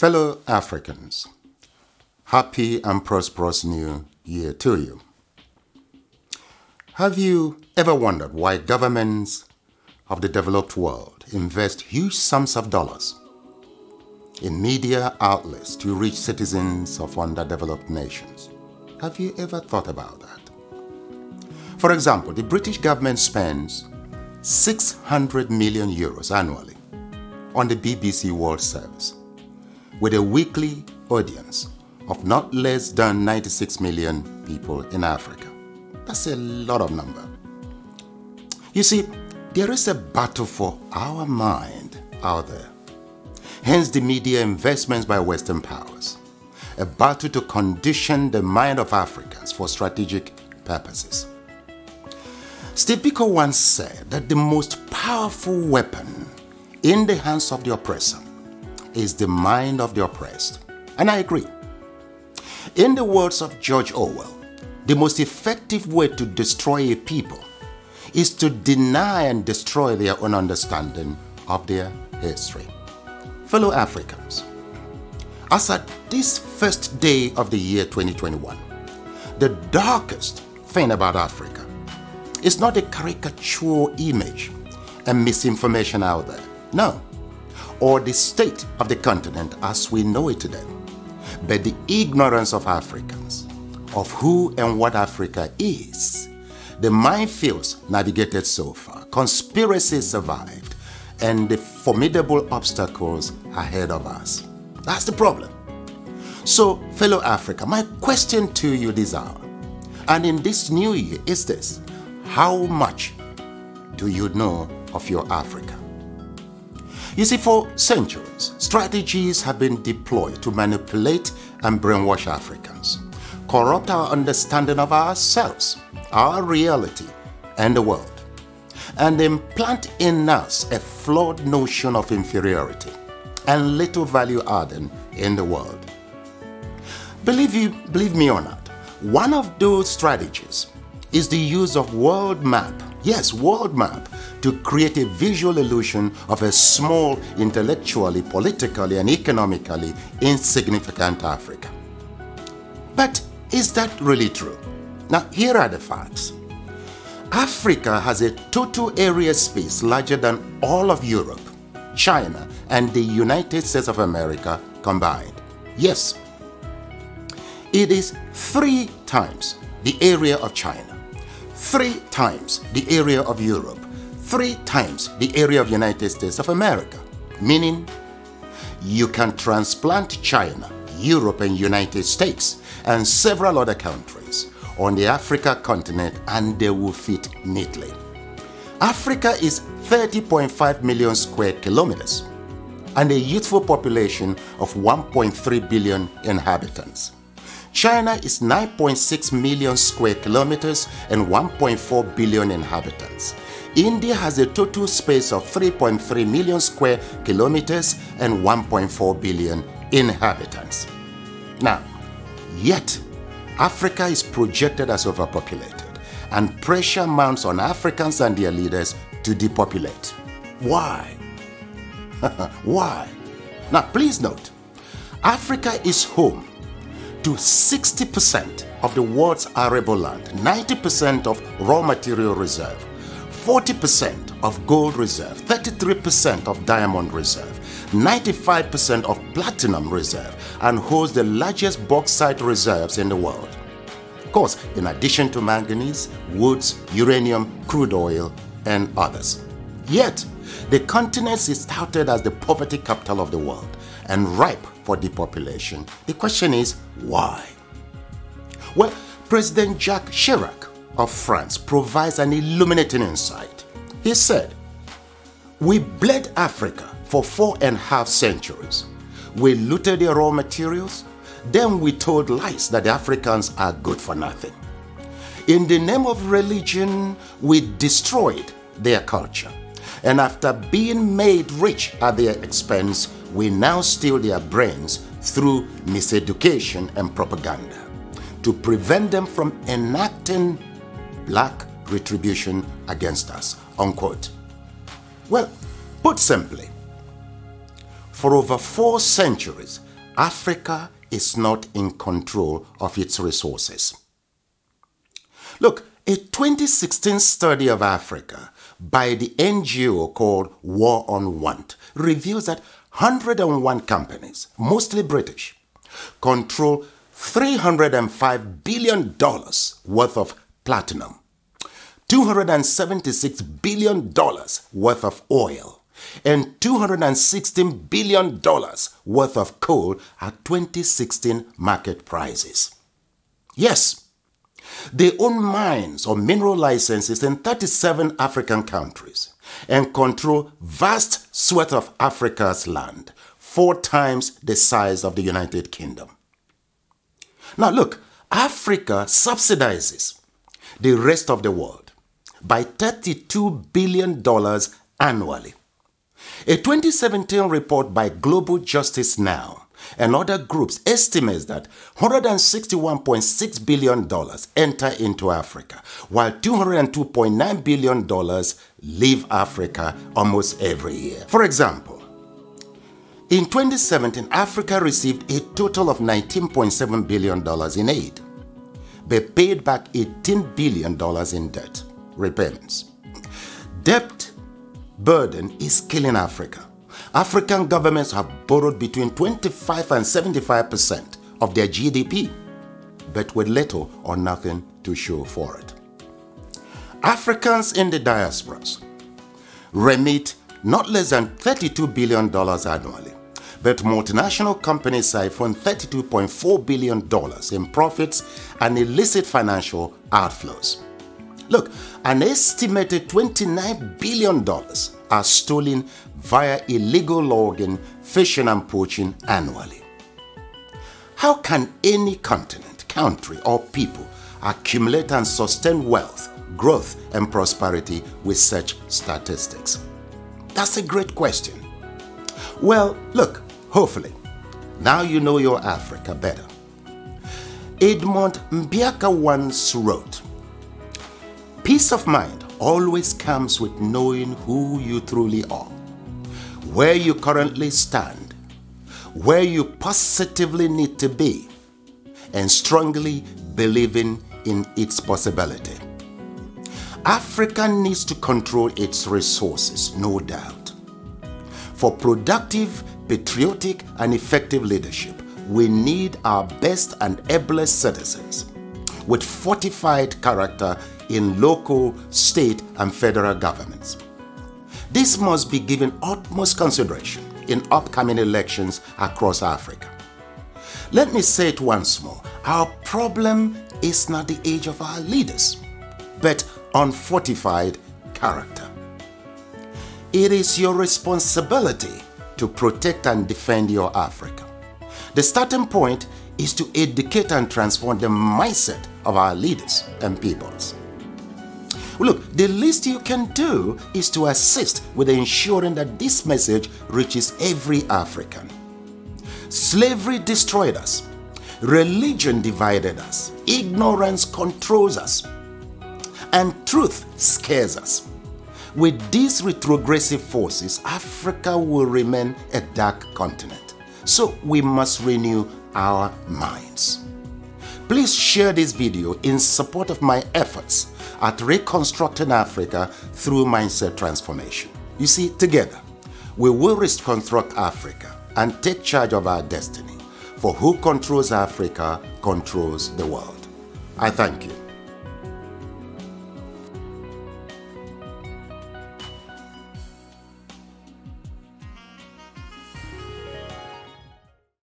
Fellow Africans, happy and prosperous new year to you. Have you ever wondered why governments of the developed world invest huge sums of dollars in media outlets to reach citizens of underdeveloped nations? Have you ever thought about that? For example, the British government spends 600 million euros annually on the BBC World Service with a weekly audience of not less than 96 million people in Africa. That's a lot of number. You see, there is a battle for our mind out there. Hence the media investments by Western powers. A battle to condition the mind of Africans for strategic purposes. Steve Biko once said that the most powerful weapon in the hands of the oppressor is the mind of the oppressed. And I agree. In the words of George Orwell, the most effective way to destroy a people is to deny and destroy their own understanding of their history. Fellow Africans, as at this first day of the year 2021, the darkest thing about Africa is not a caricature image and misinformation out there. No. Or the state of the continent as we know it today, but the ignorance of Africans of who and what Africa is. The minefields navigated so far, conspiracies survived, and the formidable obstacles ahead of us. That's the problem. So, fellow Africa, my question to you this hour, and in this new year, is this How much do you know of your Africa? You see, for centuries, strategies have been deployed to manipulate and brainwash Africans, corrupt our understanding of ourselves, our reality, and the world, and implant in us a flawed notion of inferiority and little value adding in the world. Believe you, believe me or not, one of those strategies is the use of world map yes, world map, to create a visual illusion of a small, intellectually, politically, and economically insignificant Africa. But is that really true? Now, here are the facts. Africa has a total area space larger than all of Europe, China, and the United States of America combined. Yes, it is three times the area of China three times the area of Europe, three times the area of United States of America. Meaning, you can transplant China, Europe, and United States, and several other countries on the Africa continent, and they will fit neatly. Africa is 30.5 million square kilometers and a youthful population of 1.3 billion inhabitants. China is 9.6 million square kilometers and 1.4 billion inhabitants. India has a total space of 3.3 million square kilometers and 1.4 billion inhabitants. Now, yet, Africa is projected as overpopulated, and pressure mounts on Africans and their leaders to depopulate. Why? Why? Now, please note, Africa is home to 60% of the world's arable land, 90% of raw material reserve, 40% of gold reserve, 33% of diamond reserve, 95% of platinum reserve, and holds the largest bauxite reserves in the world. Of course, in addition to manganese, woods, uranium, crude oil, and others. Yet, the continent is touted as the poverty capital of the world and ripe for depopulation. The question is, why? Well, President Jacques Chirac of France provides an illuminating insight. He said, We bled Africa for four and a half centuries. We looted their raw materials, then we told lies that the Africans are good for nothing. In the name of religion, we destroyed their culture. And after being made rich at their expense, we now steal their brains through miseducation and propaganda to prevent them from enacting black retribution against us. Unquote. Well, put simply, for over four centuries, Africa is not in control of its resources. Look, a 2016 study of Africa by the NGO called War on Want reveals that 101 companies, mostly British, control $305 billion worth of platinum, $276 billion worth of oil, and $216 billion worth of coal at 2016 market prices. Yes, they own mines or mineral licenses in 37 African countries and control vast swaths of Africa's land, four times the size of the United Kingdom. Now, look, Africa subsidizes the rest of the world by $32 billion annually. A 2017 report by Global Justice Now and other groups estimates that $161.6 billion enter into Africa, while $202.9 billion leave Africa almost every year. For example, in 2017, Africa received a total of $19.7 billion in aid, but paid back $18 billion in debt repayments. Debt burden is killing Africa. African governments have borrowed between 25 and 75 percent of their GDP, but with little or nothing to show for it. Africans in the diasporas remit not less than $32 billion annually but multinational companies siphon $32.4 billion in profits and illicit financial outflows. Look, an estimated $29 billion are stolen via illegal logging, fishing, and poaching annually. How can any continent, country, or people accumulate and sustain wealth, growth, and prosperity with such statistics? That's a great question. Well, look, Hopefully, now you know your Africa better. Edmond Mbiaka once wrote, Peace of mind always comes with knowing who you truly are, where you currently stand, where you positively need to be, and strongly believing in its possibility. Africa needs to control its resources, no doubt. For productive patriotic, and effective leadership, we need our best and ablest citizens with fortified character in local, state, and federal governments. This must be given utmost consideration in upcoming elections across Africa. Let me say it once more our problem is not the age of our leaders, but unfortified character. It is your responsibility to protect and defend your Africa. The starting point is to educate and transform the mindset of our leaders and peoples. Look, the least you can do is to assist with ensuring that this message reaches every African. Slavery destroyed us. Religion divided us. Ignorance controls us. And truth scares us. With these retrogressive forces, Africa will remain a dark continent. So we must renew our minds. Please share this video in support of my efforts at reconstructing Africa through mindset transformation. You see, together, we will reconstruct Africa and take charge of our destiny. For who controls Africa controls the world. I thank you.